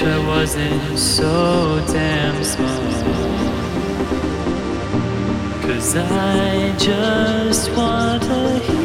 Is it so damn small? Cause I just want to hear